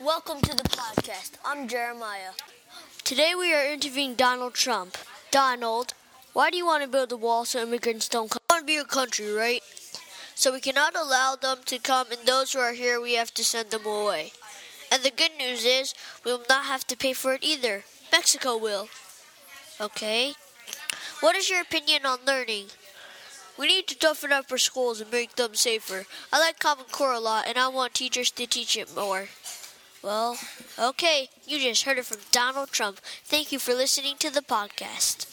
Welcome to the podcast. I'm Jeremiah. Today we are interviewing Donald Trump. Donald, why do you want to build a wall so immigrants don't come? want to be your country, right? So we cannot allow them to come, and those who are here, we have to send them away. And the good news is, we will not have to pay for it either. Mexico will. Okay. What is your opinion on learning? We need to toughen up our schools and make them safer. I like Common Core a lot, and I want teachers to teach it more. Well, okay, you just heard it from Donald Trump. Thank you for listening to the podcast.